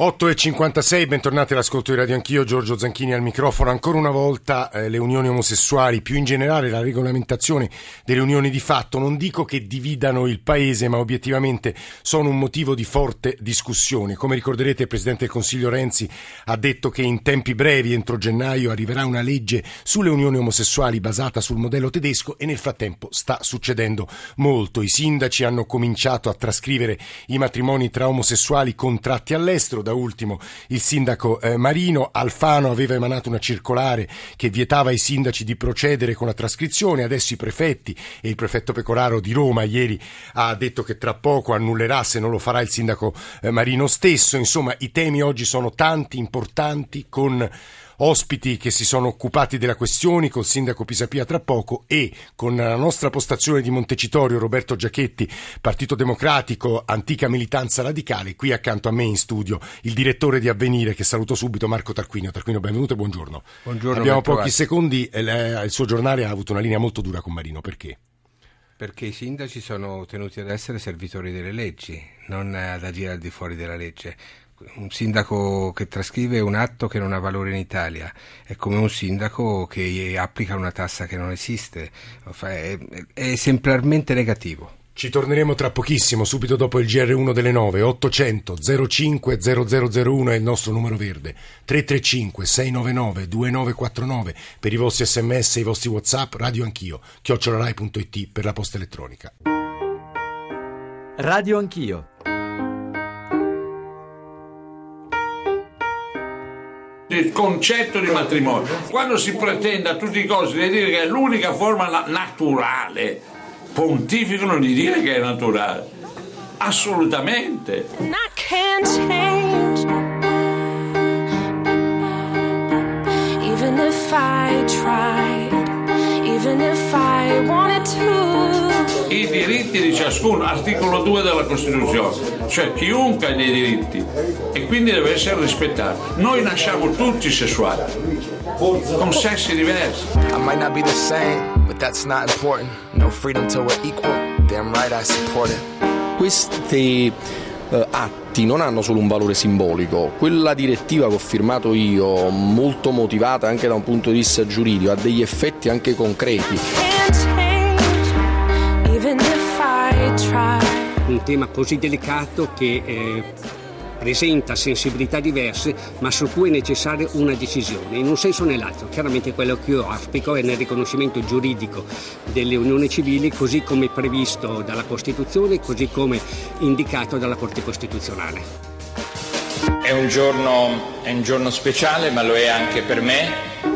8.56, bentornati all'ascolto di Radio Anch'io, Giorgio Zanchini al microfono. Ancora una volta eh, le unioni omosessuali, più in generale la regolamentazione delle unioni di fatto, non dico che dividano il paese, ma obiettivamente sono un motivo di forte discussione. Come ricorderete il Presidente del Consiglio Renzi ha detto che in tempi brevi, entro gennaio, arriverà una legge sulle unioni omosessuali basata sul modello tedesco e nel frattempo sta succedendo molto. I sindaci hanno cominciato a trascrivere i matrimoni tra omosessuali contratti all'estero da ultimo il sindaco eh, Marino. Alfano aveva emanato una circolare che vietava ai sindaci di procedere con la trascrizione, adesso i prefetti e il prefetto Pecoraro di Roma ieri ha detto che tra poco annullerà se non lo farà il sindaco eh, Marino stesso. Insomma, i temi oggi sono tanti, importanti, con ospiti che si sono occupati della questione, col sindaco Pisapia tra poco e con la nostra postazione di Montecitorio Roberto Giachetti, Partito Democratico, antica militanza radicale, qui accanto a me in studio il direttore di Avvenire che saluto subito Marco Tarquinio. Tarquinio, benvenuto e buongiorno. Buongiorno. Abbiamo pochi trovati. secondi, eh, il suo giornale ha avuto una linea molto dura con Marino, perché? Perché i sindaci sono tenuti ad essere servitori delle leggi, non ad agire al di fuori della legge un sindaco che trascrive un atto che non ha valore in Italia è come un sindaco che applica una tassa che non esiste, è, è esemplarmente negativo. Ci torneremo tra pochissimo, subito dopo il GR1 delle 9, 800 05 0001 è il nostro numero verde, 335 699 2949 per i vostri sms e i vostri whatsapp, radio anch'io, chiocciolarai.it per la posta elettronica. Radio anch'io il concetto di matrimonio. Quando si pretende a tutti i costi di dire che è l'unica forma naturale, pontificano di dire che è naturale. Assolutamente. Even if I tried, even if I wanted to i diritti di ciascuno, articolo 2 della Costituzione, cioè chiunque ha dei diritti e quindi deve essere rispettato. Noi nasciamo tutti sessuali, con sessi diversi. I might not be the same, but that's not important. No freedom till we're equal, damn right I support it. Questi uh, atti non hanno solo un valore simbolico, quella direttiva che ho firmato io, molto motivata anche da un punto di vista giuridico, ha degli effetti anche concreti. Un tema così delicato che eh, presenta sensibilità diverse, ma su cui è necessaria una decisione, in un senso o nell'altro. Chiaramente quello che io auspico è nel riconoscimento giuridico delle unioni civili, così come previsto dalla Costituzione, così come indicato dalla Corte Costituzionale. È un, giorno, è un giorno speciale, ma lo è anche per me,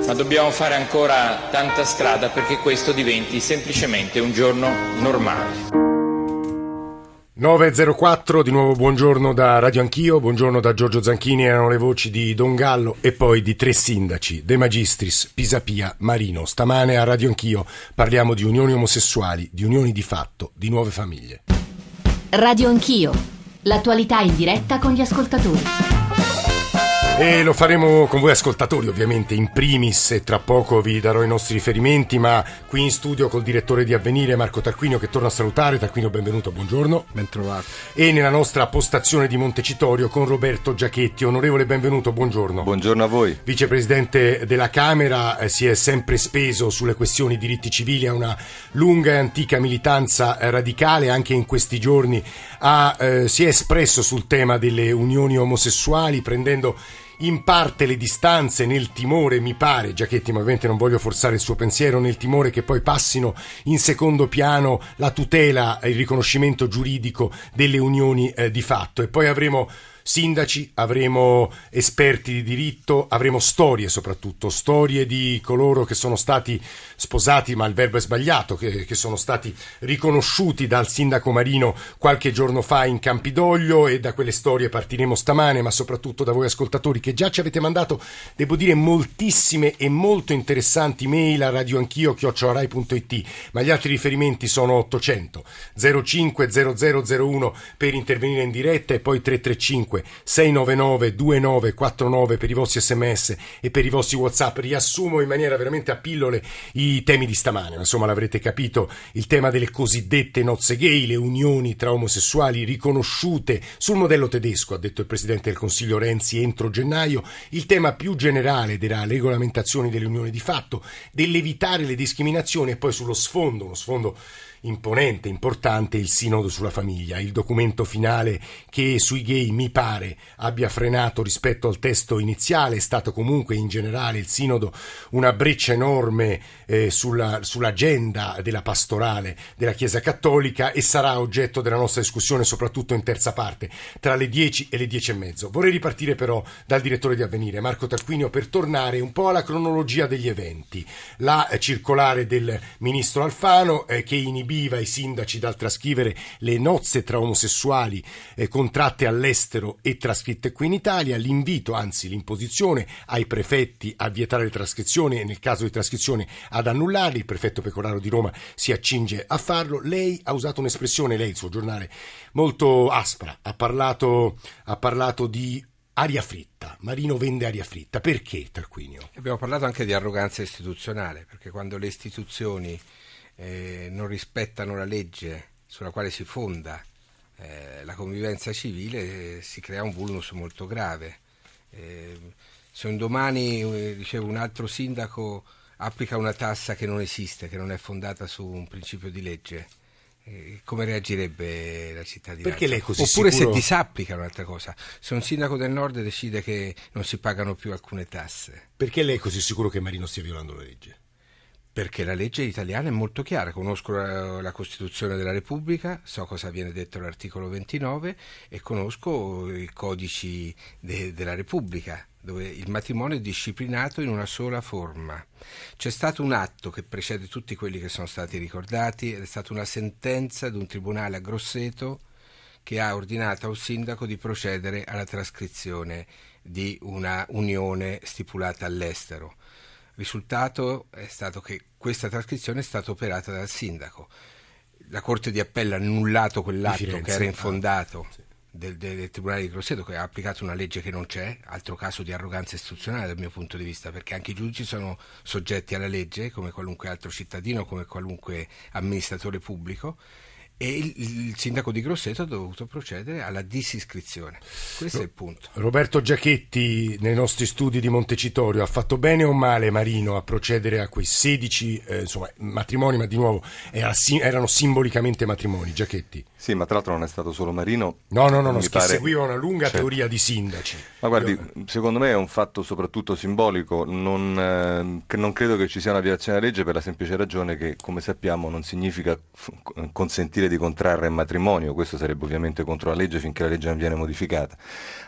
ma dobbiamo fare ancora tanta strada perché questo diventi semplicemente un giorno normale. 9.04, di nuovo buongiorno da Radio Anch'io, buongiorno da Giorgio Zanchini, erano le voci di Don Gallo e poi di tre sindaci, De Magistris, Pisapia, Marino. Stamane a Radio Anch'io parliamo di unioni omosessuali, di unioni di fatto, di nuove famiglie. Radio Anch'io, l'attualità in diretta con gli ascoltatori. E lo faremo con voi ascoltatori ovviamente in primis e tra poco vi darò i nostri riferimenti ma qui in studio col direttore di Avvenire Marco Tarquinio che torna a salutare. Tarquinio benvenuto, buongiorno. Ben trovato e nella nostra postazione di Montecitorio con Roberto Giachetti. Onorevole benvenuto, buongiorno. Buongiorno a voi. Vicepresidente della Camera eh, si è sempre speso sulle questioni diritti civili ha una lunga e antica militanza eh, radicale. Anche in questi giorni ha, eh, si è espresso sul tema delle unioni omosessuali prendendo in parte le distanze nel timore, mi pare, Giachetti, ma ovviamente non voglio forzare il suo pensiero, nel timore che poi passino in secondo piano la tutela e il riconoscimento giuridico delle unioni eh, di fatto. E poi avremo sindaci, avremo esperti di diritto, avremo storie soprattutto, storie di coloro che sono stati sposati, ma il verbo è sbagliato, che, che sono stati riconosciuti dal sindaco Marino qualche giorno fa in Campidoglio e da quelle storie partiremo stamane, ma soprattutto da voi ascoltatori che già ci avete mandato, devo dire, moltissime e molto interessanti mail a radioanchio chiocciorai.it, ma gli altri riferimenti sono 800 05 0001 per intervenire in diretta e poi 335 335 699 2949 per i vostri sms e per i vostri whatsapp. Riassumo in maniera veramente a pillole i temi di stamane, insomma l'avrete capito, il tema delle cosiddette nozze gay, le unioni tra omosessuali riconosciute sul modello tedesco, ha detto il Presidente del Consiglio Renzi entro gennaio, il tema più generale della regolamentazione delle unioni di fatto, dell'evitare le discriminazioni e poi sullo sfondo, uno sfondo imponente, importante il Sinodo sulla famiglia, il documento finale che sui gay mi pare abbia frenato rispetto al testo iniziale, è stato comunque in generale il Sinodo una breccia enorme eh, sulla, sull'agenda della pastorale della Chiesa Cattolica e sarà oggetto della nostra discussione soprattutto in terza parte tra le 10 e le 10 e mezzo. Vorrei ripartire però dal direttore di Avvenire, Marco Tarquinio, per tornare un po' alla cronologia degli eventi. La eh, circolare del ministro Alfano eh, che inibì proibiva i sindaci dal trascrivere le nozze tra omosessuali eh, contratte all'estero e trascritte qui in Italia, l'invito, anzi l'imposizione ai prefetti a vietare le trascrizioni e nel caso di trascrizione ad annullarli, il prefetto Pecoraro di Roma si accinge a farlo, lei ha usato un'espressione, lei il suo giornale, molto aspra, ha parlato, ha parlato di aria fritta. Marino vende aria fritta. Perché, Tarquinio? Abbiamo parlato anche di arroganza istituzionale, perché quando le istituzioni eh, non rispettano la legge sulla quale si fonda eh, la convivenza civile, eh, si crea un vulnus molto grave. Eh, se un domani, eh, dicevo, un altro sindaco applica una tassa che non esiste, che non è fondata su un principio di legge, come reagirebbe la cittadinanza? Perché lei è così Oppure sicuro... se disapplica un'altra cosa. Se un sindaco del nord decide che non si pagano più alcune tasse. Perché lei è così sicuro che Marino stia violando la legge? Perché la legge italiana è molto chiara, conosco la, la, Costituzione della Repubblica, so cosa viene detto all'articolo 29 e conosco i codici de, della Repubblica, dove il matrimonio è disciplinato in una sola forma. C'è stato un atto che precede tutti quelli che sono stati ricordati è stata una sentenza di un tribunale a Grosseto che ha ordinato a un sindaco di procedere alla trascrizione di una unione stipulata all'estero risultato è stato che questa trascrizione è stata operata dal sindaco. La Corte di Appello ha annullato quell'atto che era infondato. Ah, sì. Del, del, del, Tribunale di Grosseto che ha applicato una legge che non c'è, altro caso di arroganza istituzionale dal mio punto di vista, perché anche i giudici sono soggetti alla legge come qualunque altro cittadino, come qualunque amministratore pubblico e il, il, sindaco di Grosseto ha dovuto procedere alla disiscrizione. Questo Ro- è il punto. Roberto Giachetti, nei nostri studi di Montecitorio, ha fatto bene o male Marino a procedere a quei 16 eh, insomma, matrimoni, ma di nuovo era, erano simbolicamente matrimoni, Giachetti? Sì, ma tra l'altro non è stato solo Marino. No, no, no, no pare... seguiva una lunga certo. teoria di sindaci. Ma guardi, Io... secondo me è un fatto soprattutto simbolico, non, eh, non credo che ci sia una violazione della legge per la semplice ragione che, come sappiamo, non significa f- consentire di contrarre matrimonio, questo sarebbe ovviamente contro la legge finché la legge non viene modificata.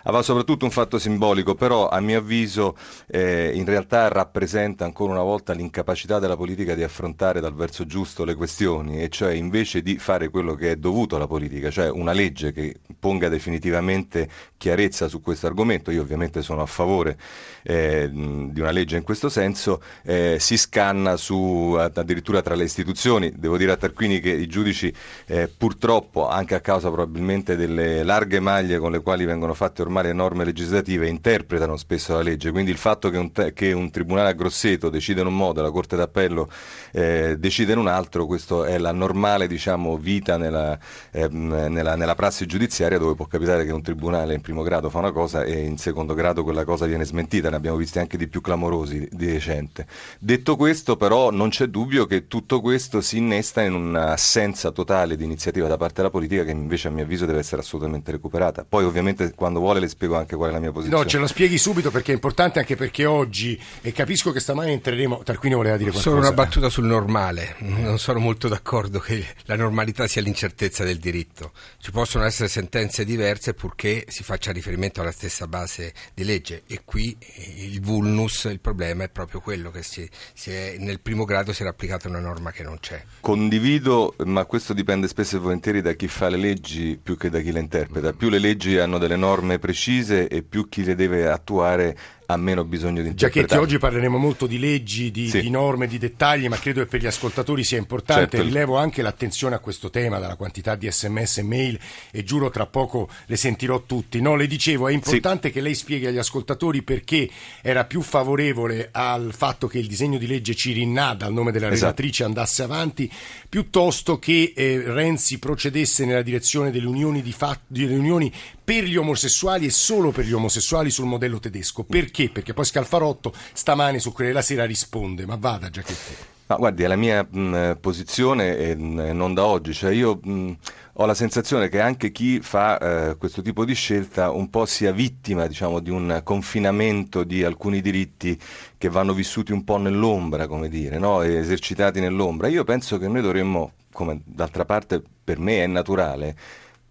Aveva soprattutto un fatto simbolico, però a mio avviso eh, in realtà rappresenta ancora una volta l'incapacità della politica di affrontare dal verso giusto le questioni, e cioè invece di fare quello che è dovuto alla politica, cioè una legge che ponga definitivamente chiarezza su questo argomento, io ovviamente sono a favore eh, di una legge in questo senso, eh, si scanna su, addirittura tra le istituzioni, devo dire a Tarquini che i giudici eh, purtroppo, anche a causa probabilmente delle larghe maglie con le quali vengono fatte ormai le norme legislative, interpretano spesso la legge, quindi il fatto che un, che un tribunale a Grosseto decide in un modo e la Corte d'Appello eh, decide in un altro, questo è la normale diciamo, vita nella, ehm, nella, nella prassi giudiziaria dove può capitare che un tribunale in primo grado fa una cosa e in secondo grado quella cosa viene smentita, ne abbiamo visti anche di più clamorosi di recente. Detto questo però non c'è dubbio che tutto questo si innesta in un'assenza totale di iniziativa da parte della politica che invece a mio avviso deve essere assolutamente recuperata. Poi ovviamente quando vuole le spiego anche qual è la mia posizione. No, ce la spieghi subito perché è importante anche perché oggi, e capisco che stamani entreremo, Tarquino voleva dire qualcosa. Solo una battuta sul normale, non sono molto d'accordo che la normalità sia l'incertezza del diritto. Ci possono essere sentenze diverse purché si faccia riferimento alla stessa base di legge e qui il vulnus, il problema è proprio quello che si, si è, nel primo grado si era applicata una norma che non c'è. Condivido, ma questo dipende spesso e volentieri da chi fa le leggi più che da chi le interpreta. Più le leggi hanno delle norme precise e più chi le deve attuare ha meno bisogno di Giacchetti, interpretare. oggi parleremo molto di leggi, di, Sì. di norme, di dettagli, ma credo che per gli ascoltatori sia importante. Certo. Rilevo anche l'attenzione a questo tema, dalla quantità di sms e mail, e giuro tra poco le sentirò tutti. No, le dicevo, è importante che lei spieghi agli ascoltatori perché era più favorevole al fatto che il disegno di legge Cirinna, dal nome della Esatto. relatrice, andasse avanti, piuttosto che eh, Renzi procedesse nella direzione delle unioni, di fatto, delle unioni per gli omosessuali e solo per gli omosessuali sul modello tedesco. Perché? Perché poi Scalfarotto stamane su Corriere della Sera risponde, ma vada Giacchetti. Ma guardi, è la mia mh, posizione e non da oggi, cioè io mh, ho la sensazione che anche chi fa eh, questo tipo di scelta un po' sia vittima, diciamo, di un confinamento di alcuni diritti che vanno vissuti un po' nell'ombra, come dire, no? Esercitati nell'ombra. Io penso che noi dovremmo, come d'altra parte per me è naturale,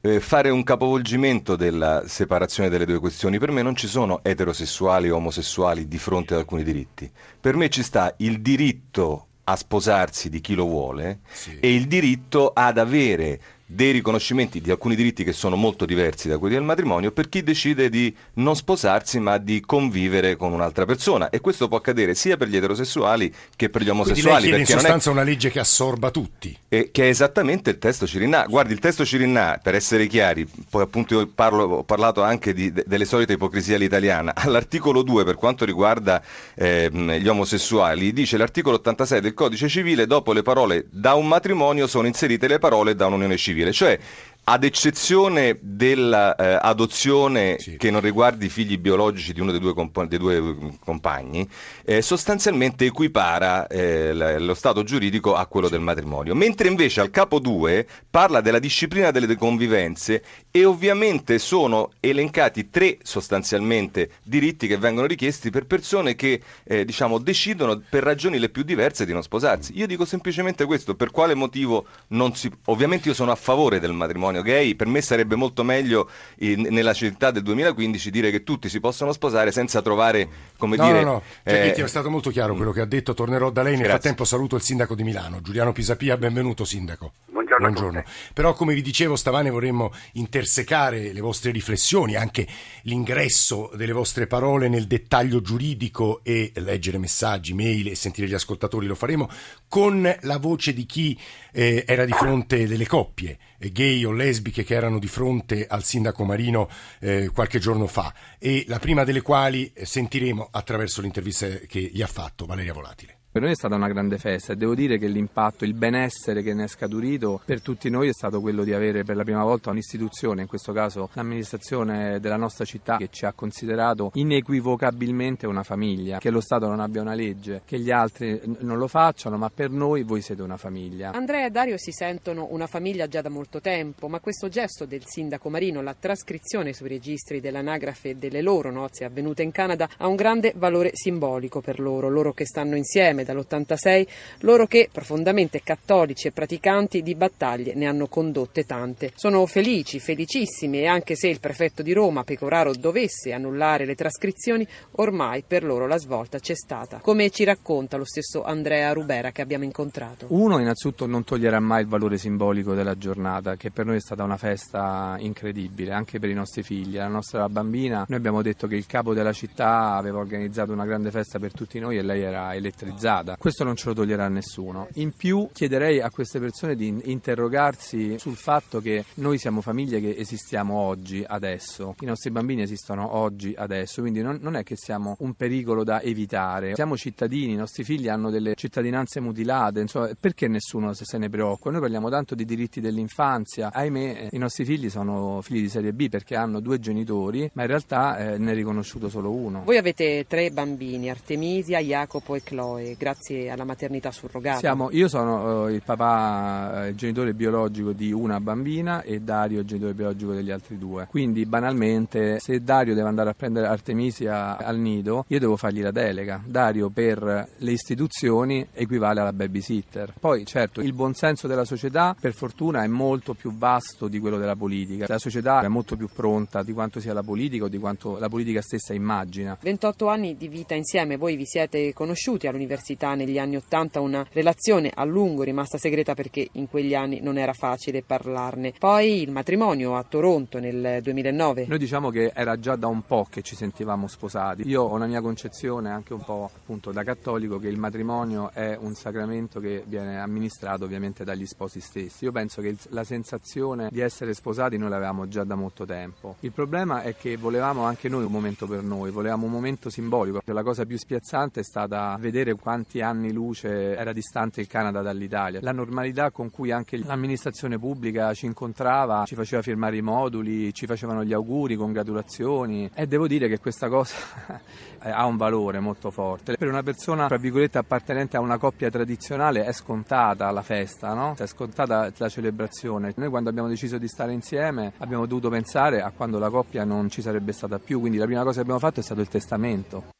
eh, fare un capovolgimento della separazione delle due questioni. Per me non ci sono eterosessuali o omosessuali di fronte ad alcuni diritti. Per me ci sta il diritto a sposarsi di chi lo vuole Sì. e il diritto ad avere dei riconoscimenti di alcuni diritti che sono molto diversi da quelli del matrimonio per chi decide di non sposarsi ma di convivere con un'altra persona e questo può accadere sia per gli eterosessuali che per gli Quindi lei omosessuali in non è sostanza una legge che assorba tutti. e che è esattamente il testo Cirinnà. Guardi, il testo Cirinnà, per essere chiari, poi appunto io parlo- ho parlato anche di- de- delle solite ipocrisie all'italiana. All'articolo 2, per quanto riguarda ehm, gli omosessuali, dice l'articolo 86 del codice civile, dopo le parole da un matrimonio sono inserite le parole da un'unione civile. Cioè, ad eccezione dell'adozione Sì. che non riguardi i figli biologici di uno dei due, compo- dei due, mm, compagni, eh, sostanzialmente equipara eh, l- lo stato giuridico a quello del matrimonio. Mentre invece al capo 2 parla della disciplina delle convivenze e ovviamente sono elencati tre sostanzialmente diritti che vengono richiesti per persone che eh, diciamo decidono per ragioni le più diverse di non sposarsi. Io dico semplicemente questo, per quale motivo non si ovviamente io sono a favore del matrimonio gay, per me sarebbe molto meglio in- nella città del 2015 dire che tutti si possono sposare senza trovare come No, dire no, no, eh, Giacchetti è stato molto chiaro quello che ha detto, tornerò da lei. Nel Grazie. frattempo saluto il sindaco di Milano, Giuliano Pisapia, benvenuto sindaco. Buongiorno a Però come vi dicevo stamane vorremmo intersecare le vostre riflessioni, anche l'ingresso delle vostre parole nel dettaglio giuridico e leggere messaggi, mail e sentire gli ascoltatori, lo faremo con la voce di chi eh, era di fronte delle coppie eh, gay o lesbiche che erano di fronte al sindaco Marino eh, qualche giorno fa. E la prima delle quali eh, sentiremo attraverso l'intervista che gli ha fatto Valeria Volatile. Per noi è stata una grande festa e devo dire che l'impatto, il benessere che ne è scaturito per tutti noi è stato quello di avere per la prima volta un'istituzione, in questo caso l'amministrazione della nostra città, che ci ha considerato inequivocabilmente una famiglia, che lo Stato non abbia una legge, che gli altri non lo facciano, ma per noi voi siete una famiglia. Andrea e Dario si sentono una famiglia già da molto tempo, ma questo gesto del sindaco Marino, la trascrizione sui registri dell'anagrafe delle loro nozze avvenute in Canada, ha un grande valore simbolico per loro, loro che stanno insieme dall'86, loro che, profondamente cattolici e praticanti, di battaglie ne hanno condotte tante. Sono felici, felicissimi e anche se il prefetto di Roma, Pecoraro, dovesse annullare le trascrizioni, ormai per loro la svolta c'è stata. Come ci racconta lo stesso Andrea Rubera che abbiamo incontrato. Uno innanzitutto non toglierà mai il valore simbolico della giornata, che per noi è stata una festa incredibile, anche per i nostri figli. La nostra bambina, noi abbiamo detto che il capo della città aveva organizzato una grande festa per tutti noi e lei era elettrizzata. Questo non ce lo toglierà nessuno. In più chiederei a queste persone di interrogarsi sul fatto che noi siamo famiglie che esistiamo oggi, adesso. I nostri bambini esistono oggi, adesso, quindi non, non è che siamo un pericolo da evitare. Siamo cittadini, i nostri figli hanno delle cittadinanze mutilate, insomma, perché nessuno se se ne preoccupa? Noi parliamo tanto di diritti dell'infanzia. Ahimè, eh, i nostri figli sono figli di serie B perché hanno due genitori, ma in realtà eh, ne è riconosciuto solo uno. Voi avete tre bambini, Artemisia, Jacopo e Chloe, grazie alla maternità surrogata. Siamo- io sono eh, il papà, eh, il genitore biologico di una bambina e Dario il genitore biologico degli altri due. Quindi banalmente se Dario deve andare a prendere Artemisia al nido, io devo fargli la delega. Dario per le istituzioni equivale alla babysitter. Poi certo il buonsenso della società per fortuna è molto più vasto di quello della politica. La società è molto più pronta di quanto sia la politica o di quanto la politica stessa immagina. 28 anni di vita insieme, voi vi siete conosciuti all'università all'università negli anni Ottanta, una relazione a lungo rimasta segreta perché in quegli anni non era facile parlarne. Poi il matrimonio a Toronto nel 2009. Noi diciamo che era già da un po' che ci sentivamo sposati. Io ho una mia concezione anche un po' appunto da cattolico che il matrimonio è un sacramento che viene amministrato ovviamente dagli sposi stessi. Io penso che la sensazione di essere sposati noi l'avevamo già da molto tempo. Il problema è che volevamo anche noi un momento per noi, volevamo un momento simbolico. La cosa più spiazzante è stata vedere quanti anni luce era distante il Canada dall'Italia. La normalità con cui anche l'amministrazione pubblica ci incontrava, ci faceva firmare i moduli, ci facevano gli auguri, congratulazioni e devo dire che questa cosa ha un valore molto forte. Per una persona, tra virgolette, appartenente a una coppia tradizionale è scontata la festa, no? È scontata la celebrazione. Noi quando abbiamo deciso di stare insieme abbiamo dovuto pensare a quando la coppia non ci sarebbe stata più, quindi la prima cosa che abbiamo fatto è stato il testamento.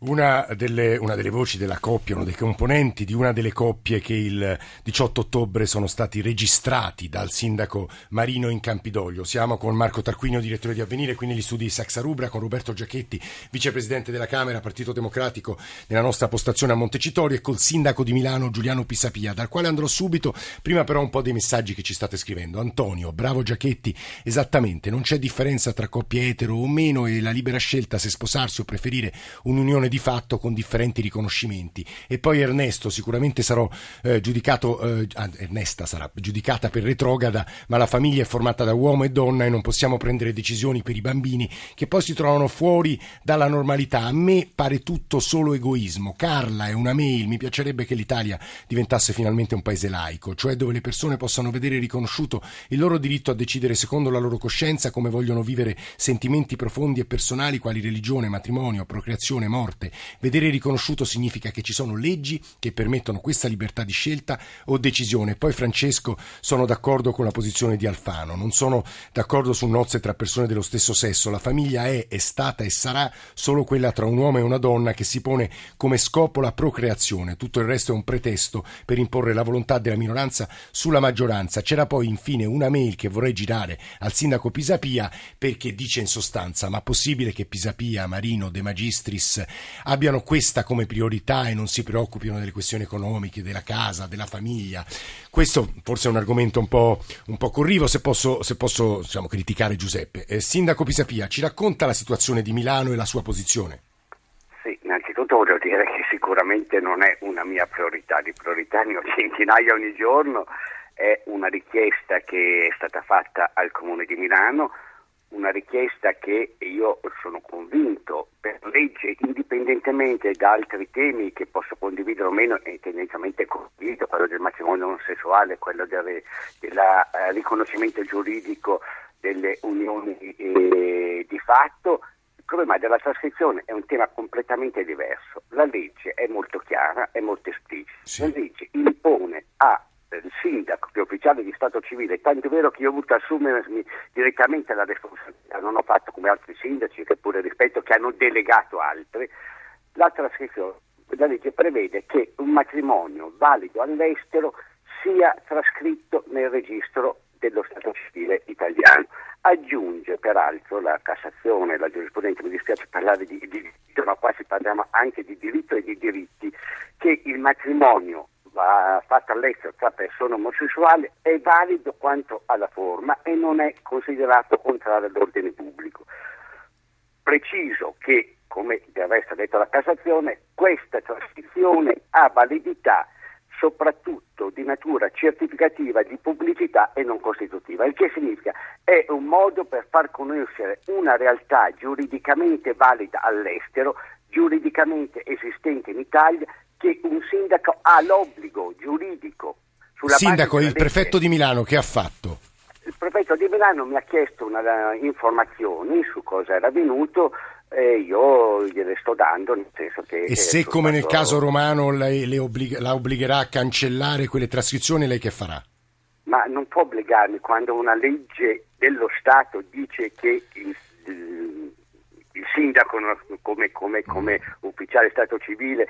Una delle, una delle, voci della coppia, uno dei componenti di una delle coppie che il 18 ottobre sono stati registrati dal sindaco Marino in Campidoglio. Siamo con Marco Tarquinio, direttore di Avvenire, qui negli studi di Saxa Rubra, con Roberto Giacchetti, vicepresidente della Camera, Partito Democratico, nella nostra postazione a Montecitorio, e col sindaco di Milano Giuliano Pisapia, dal quale andrò subito. Prima però un po' dei messaggi che ci state scrivendo. Antonio, bravo Giacchetti, esattamente, non c'è differenza tra coppie etero o meno e la libera scelta se sposarsi o preferire un'unione di fatto con differenti riconoscimenti. E poi Ernesto sicuramente sarò eh, giudicato, eh, Ernesta sarà giudicata per retrograda, ma la famiglia è formata da uomo e donna e non possiamo prendere decisioni per i bambini che poi si trovano fuori dalla normalità. A me pare tutto solo egoismo. Carla è una mail, mi piacerebbe che l'Italia diventasse finalmente un paese laico, cioè dove le persone possano vedere riconosciuto il loro diritto a decidere secondo la loro coscienza come vogliono vivere sentimenti profondi e personali quali religione, matrimonio, procreazione, morte morte. Vedere riconosciuto significa che ci sono leggi che permettono questa libertà di scelta o decisione. Poi Francesco sono d'accordo con la posizione di Alfano, non sono d'accordo su nozze tra persone dello stesso sesso. La famiglia è, è stata e sarà solo quella tra un uomo e una donna che si pone come scopo la procreazione. Tutto il resto è un pretesto per imporre la volontà della minoranza sulla maggioranza. C'era poi infine una mail che vorrei girare al sindaco Pisapia perché dice in sostanza ma possibile che Pisapia, Marino, De Magistris abbiano questa come priorità e non si preoccupino delle questioni economiche, della casa, della famiglia. Questo forse è un argomento un po', un po corrivo, se posso, se posso diciamo, criticare Giuseppe. Eh, Sindaco Pisapia, ci racconta la situazione di Milano e la sua posizione? Sì, innanzitutto voglio dire che sicuramente non è una mia priorità, di priorità ne ho centinaia ogni giorno, è una richiesta che è stata fatta al Comune di Milano una richiesta che io sono convinto per legge, indipendentemente da altri temi che posso condividere o meno, e tendenzialmente condivido, quello del matrimonio non sessuale, quello del uh, riconoscimento giuridico delle unioni eh, di fatto, il problema della trascrizione è un tema completamente diverso. La legge è molto chiara, è molto esplicita. Sì. La legge impone a il sindaco che è ufficiale di Stato civile, tanto vero che io ho voluto assumermi direttamente la responsabilità, non ho fatto come altri sindaci che pure rispetto che hanno delegato altri, la trascrizione. La legge prevede che un matrimonio valido all'estero sia trascritto nel registro dello Stato civile italiano. Aggiunge peraltro la Cassazione, la giurisprudenza, mi dispiace parlare di, di diritto, ma qua si parliamo anche di diritto e di diritti, che il matrimonio va fatta all'estero tra persone omosessuali è valido quanto alla forma e non è considerato contrario all'ordine pubblico. Preciso che, come resto ha detto la Cassazione, questa trascrizione ha validità soprattutto di natura certificativa, di pubblicità e non costitutiva. Il che significa è un modo per far conoscere una realtà giuridicamente valida all'estero, giuridicamente esistente in Italia, che un sindaco ha l'obbligo giuridico. Sulla sindaco, il prefetto di Milano che ha fatto? Il prefetto di Milano mi ha chiesto una, informazioni su cosa era avvenuto e io gliele sto dando nel senso che... E se come nel caso romano lei, obblig- la obbligherà a cancellare quelle trascrizioni, lei che farà? Ma non può obbligarmi quando una legge dello Stato dice che il, il, il sindaco come, come, come ufficiale Stato civile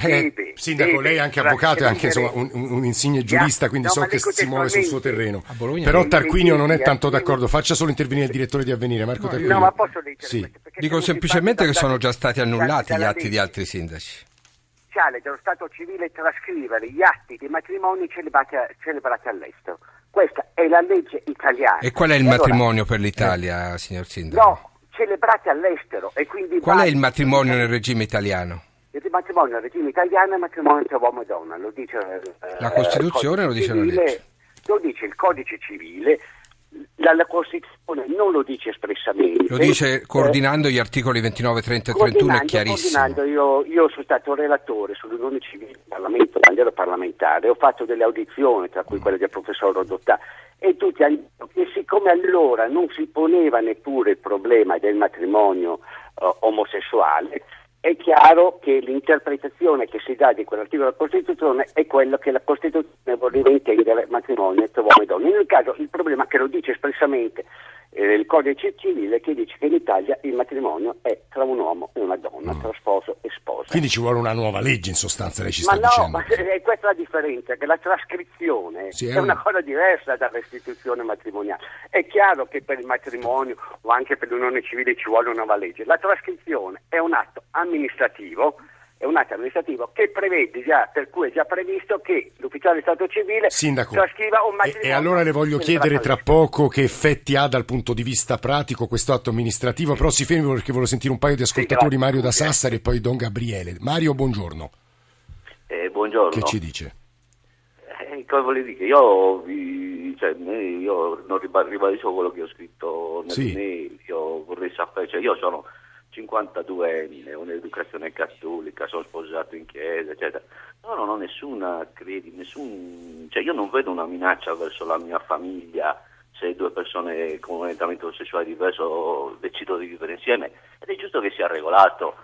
eh, sindaco, lei è anche avvocato e anche insomma, un, un, insigne giurista, quindi no, so che si muove sul suo terreno. Però Tarquinio non è tanto d'accordo, faccia solo intervenire il direttore di Avvenire, Marco no, Tarquinio. No, ma posso leggere sì. Dico semplicemente che sono già stati annullati gli atti di altri sindaci. dello Stato civile trascrivere gli atti di matrimonio celebrati, celebrati all'estero. Questa è la legge italiana. E qual è il allora, matrimonio per l'Italia, signor Sindaco? No, celebrati all'estero e quindi Qual è il matrimonio nel regime italiano? Il matrimonio nel regime italiano è matrimonio tra uomo e donna, lo dice eh, La Costituzione lo dice la civile, legge. Lo dice il codice civile, la, la Costituzione non lo dice espressamente. Lo dice Eh, coordinando gli articoli 29, 30 e 31, è chiarissimo. coordinando, io, io sono stato relatore sull'unione civile del Parlamento quando ero parlamentare, ho fatto delle audizioni, tra cui quelle del professor Rodottà, e tutti hanno detto che siccome allora non si poneva neppure il problema del matrimonio eh, omosessuale, è chiaro che l'interpretazione che si dà di quell'articolo della Costituzione è quello che la Costituzione voleva intendere matrimonio tra uomo e donna. Nel caso il problema che lo dice espressamente eh, il codice civile che dice che in Italia il matrimonio è tra un uomo e una donna, tra sposo e sposa. Quindi ci vuole una nuova legge, in sostanza, lei ci Ma sta no, dicendo. ma è questa la differenza, che la trascrizione Sì, è è una un- cosa diversa dalla restituzione matrimoniale. È chiaro che per il matrimonio o anche per l'unione civile ci vuole una nuova legge. La trascrizione è un atto amministrativo, è un atto amministrativo che prevede già, per cui è già previsto che l'ufficiale di Stato civile Sindaco, trascriva un e, matrimonio. e allora le voglio chiedere tra poco che effetti ha dal punto di vista pratico questo atto amministrativo, però si fermi perché volevo sentire un paio di ascoltatori. Mario da Sassari e poi Don Gabriele. Mario, buongiorno. Eh, buongiorno. Che ci dice? Eh, cosa volevo dire? Io, cioè, io non riba- ribadisco quello che ho scritto nel Sì. mail, io vorrei sapere, cioè, io sono 52enne, ho un'educazione cattolica, sono sposato in chiesa, eccetera. No, non ho nessuna credi, nessun, cioè io non vedo una minaccia verso la mia famiglia se due persone con un orientamento sessuale diverso decidono di vivere insieme ed è giusto che sia regolato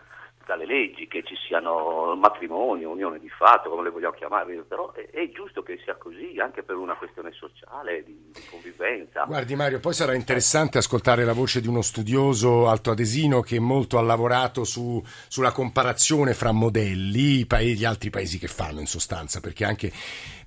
dalle leggi, che ci siano matrimonio, unione di fatto, come le vogliamo chiamare, però è, è giusto che sia così anche per una questione sociale, di, di convivenza. Guardi Mario, poi sarà interessante ascoltare la voce di uno studioso altoadesino che molto ha lavorato su- sulla comparazione fra modelli, gli altri paesi che fanno in sostanza, perché anche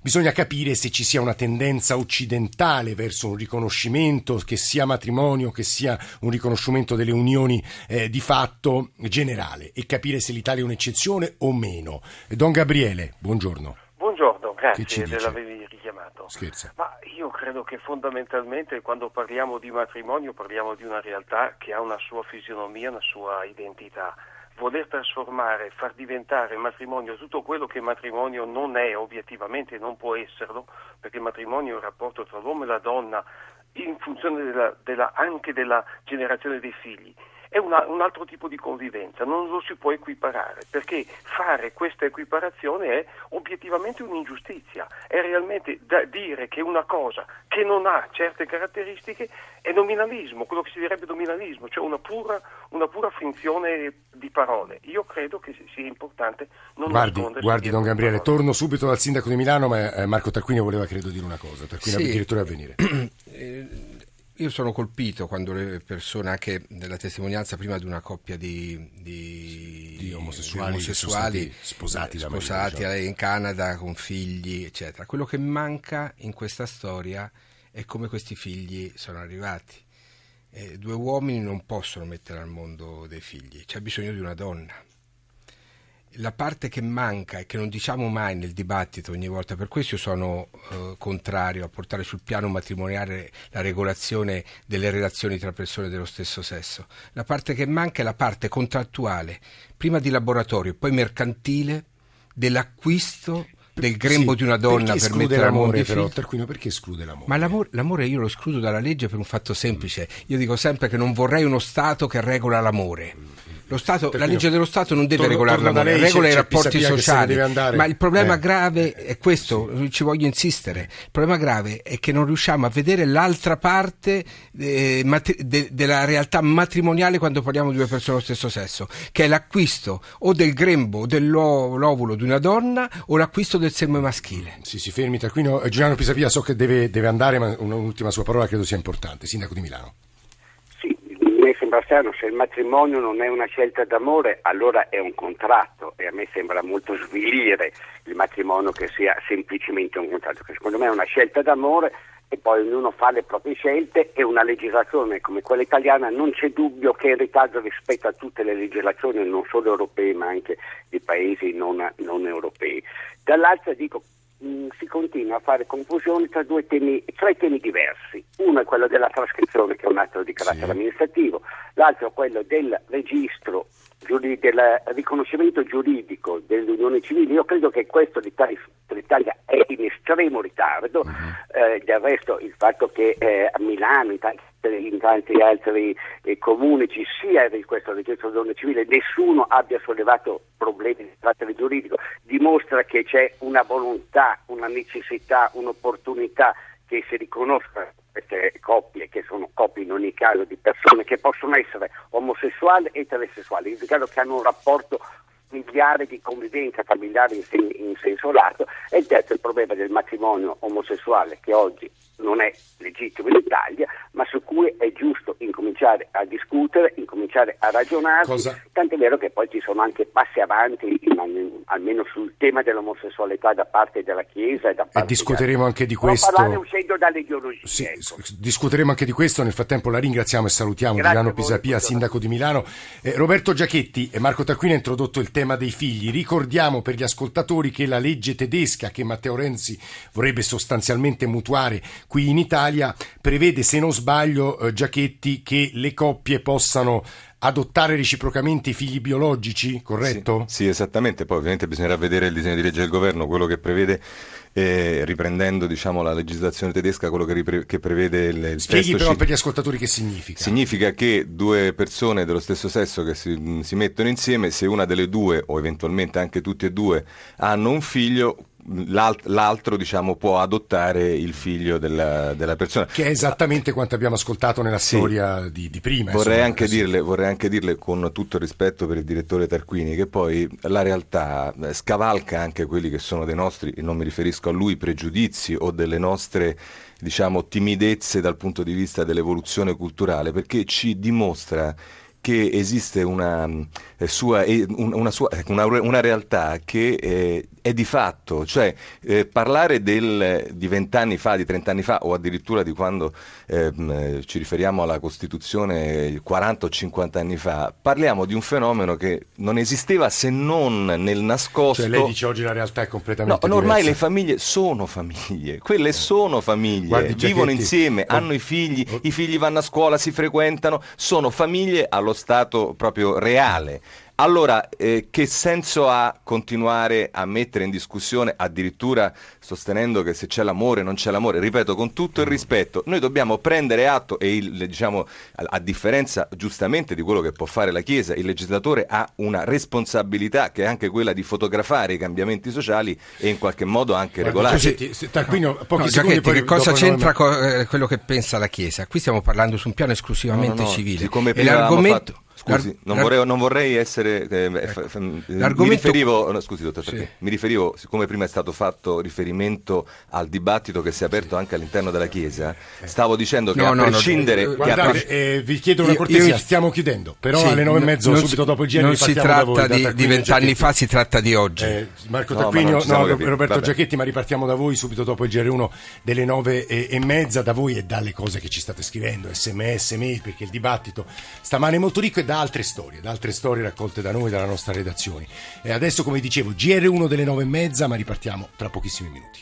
bisogna capire se ci sia una tendenza occidentale verso un riconoscimento, che sia matrimonio, che sia un riconoscimento delle unioni eh, di fatto generale e capire se l'Italia è un'eccezione o meno. Don Gabriele, buongiorno. Buongiorno, grazie dell'avermi richiamato. Scherza. Ma io credo che fondamentalmente quando parliamo di matrimonio parliamo di una realtà che ha una sua fisionomia, una sua identità. Voler trasformare, far diventare matrimonio tutto quello che matrimonio non è obiettivamente, non può esserlo, perché il matrimonio è un rapporto tra l'uomo e la donna in funzione della- della- anche della generazione dei figli. È una- un altro tipo di convivenza, non lo si può equiparare, perché fare questa equiparazione è obiettivamente un'ingiustizia, è realmente da dire che una cosa che non ha certe caratteristiche è nominalismo, quello che si direbbe nominalismo, cioè una pura, una pura finzione di parole. Io credo che sia importante non Guardi, nascondersi guardi Don le Gabriele, parole. torno subito dal sindaco di Milano, ma eh, Marco Tarquini voleva credo dire una cosa. Tarquini, Sì. direttore a venire. Eh, Io sono colpito quando le persone, anche della testimonianza prima di una coppia di, di- Di omosessuali di omosessuali, sposati da sposati marito, in Canada con figli, eccetera. Quello che manca in questa storia è come questi figli sono arrivati. Eh, due uomini non possono mettere al mondo dei figli, c'è bisogno di una donna. La parte che manca e che non diciamo mai nel dibattito ogni volta, per questo io sono eh, contrario a portare sul piano matrimoniale la regolazione delle relazioni tra persone dello stesso sesso. La parte che manca è la parte contrattuale, prima di laboratorio e poi mercantile, dell'acquisto del grembo Sì, di una donna per mettere l'amore però? Tarquino, perché esclude l'amore? Ma l'amore, l'amore io lo escludo dalla legge per un fatto semplice. Io dico sempre che non vorrei uno Stato che regola l'amore. Lo Stato, la legge dello Stato non deve regolare l'amore, lei, regola i rapporti sociali. Ma il problema Eh. grave è questo, ci voglio insistere. Il problema grave è che non riusciamo a vedere l'altra parte eh, matri- de- della realtà matrimoniale quando parliamo di due persone dello stesso sesso, che è l'acquisto o del grembo o dell'ovulo di una donna o l'acquisto del seme maschile. Sì, si fermi Tarquino. Eh, Giuliano Pisapia so che deve, deve andare, ma un'ultima sua parola credo sia importante. Sindaco di Milano. Strano, se il matrimonio non è una scelta d'amore, allora è un contratto e a me sembra molto svilire il matrimonio che sia semplicemente un contratto, che secondo me è una scelta d'amore e poi ognuno fa le proprie scelte e una legislazione come quella italiana non c'è dubbio che è in ritardo rispetto a tutte le legislazioni non solo europee ma anche di paesi non, non europei. Dall'altra dico mh, mm, si continua a fare confusione tra due temi, tre temi diversi. Uno è quello della trascrizione, che è un atto di carattere sì. amministrativo, l'altro è quello del registro del riconoscimento giuridico delle unioni civili, io credo che questo l'Italia è in estremo ritardo, uh-huh. eh, del resto il fatto che eh, a Milano, in tanti, in tanti altri eh, comuni ci sia questo registro dell'unione civile, nessuno abbia sollevato problemi di carattere giuridico, dimostra che c'è una volontà, una necessità, un'opportunità che si riconosca queste coppie, che sono coppie in ogni caso di persone che possono essere omosessuali e eterosessuali, in caso che hanno un rapporto familiare di convivenza familiare in, sen- in senso lato. E il terzo il problema del matrimonio omosessuale che oggi non è legittimo in Italia, ma su cui è giusto incominciare a discutere, incominciare a ragionare, Cosa... tant'è vero che poi ci sono anche passi avanti, in, almeno sul tema dell'omosessualità da parte della Chiesa e da parte e discuteremo della... anche di questo. Parlare uscendo dalle ideologie. Sì, ecco. Discuteremo anche di questo, nel frattempo la ringraziamo e salutiamo Grazie Milano Pisapia, sindaco di Milano. Eh, Roberto Giachetti e Marco Tarquini ha introdotto il tema dei figli. Ricordiamo per gli ascoltatori che la legge tedesca che Matteo Renzi vorrebbe sostanzialmente mutuare qui in Italia prevede, se non sbaglio, eh, Giachetti, che le coppie possano adottare reciprocamente i figli biologici, corretto? Sì, sì, esattamente, poi ovviamente bisognerà vedere il disegno di legge del governo, quello che prevede, eh, riprendendo diciamo, la legislazione tedesca, quello che, ripre- che prevede il, il Spieghi però ci... per gli ascoltatori che significa. Significa che due persone dello stesso sesso che si, si mettono insieme, se una delle due o eventualmente anche tutti e due hanno un figlio, L'alt- l'altro diciamo, può adottare il figlio della, della, persona. Che è esattamente quanto abbiamo ascoltato nella sì. storia di, di, prima. Vorrei, anche dirle, vorrei, anche dirle, con tutto il rispetto per il direttore Tarquini, che poi la realtà eh, scavalca anche quelli che sono dei nostri, non mi riferisco a lui, pregiudizi o delle nostre diciamo, timidezze dal punto di vista dell'evoluzione culturale, perché ci dimostra che esiste una, eh, sua, una, sua, una, una realtà che eh, è di fatto, cioè eh, parlare del, di vent'anni fa, di trent'anni fa o addirittura di quando ehm, ci riferiamo alla Costituzione 40 o 50 anni fa, parliamo di un fenomeno che non esisteva se non nel nascosto. Cioè lei dice oggi la realtà è completamente no, ormai le famiglie sono famiglie, quelle eh. sono famiglie, Guardi, vivono insieme, oh, hanno i figli, oh, i figli vanno a scuola, si frequentano, sono famiglie allo stato proprio reale. Allora, eh, che senso ha continuare a mettere in discussione, addirittura sostenendo che se c'è l'amore non c'è l'amore? Ripeto, con tutto il rispetto, noi dobbiamo prendere atto e il, diciamo, a, a, differenza giustamente di quello che può fare la Chiesa, il legislatore ha una responsabilità che è anche quella di fotografare i cambiamenti sociali e in qualche modo anche regolare. Tarquino, pochi no, secondi, Giachetti, che cosa c'entra co- eh, quello che pensa la Chiesa? Qui stiamo parlando su un piano esclusivamente no, no, civile. E l'argomento... Fatto Scusi, non vorrei, non vorrei essere. Eh, ecco. f- mi riferivo, no, scusi, dottor, sì. mi riferivo, siccome prima è stato fatto riferimento al dibattito che si è aperto anche all'interno della Chiesa, eh. stavo dicendo che no, a no, prescindere. No, guardate, eh, vi chiedo una cortesia, io, stiamo chiudendo, però sì, alle nove e mezzo, subito dopo il GR, non si tratta di, di vent'anni fa, si tratta di oggi. Eh, Marco Tarquinio, no, Roberto Giachetti, ma ripartiamo da voi subito dopo il GR1 delle nove e, e mezza, da voi e dalle cose che ci state scrivendo, sms, mail, perché il dibattito stamane è molto ricco e da altre storie, da altre storie raccolte da noi, dalla nostra redazione. E adesso, come dicevo, GR1 delle nove e mezza, ma ripartiamo tra pochissimi minuti.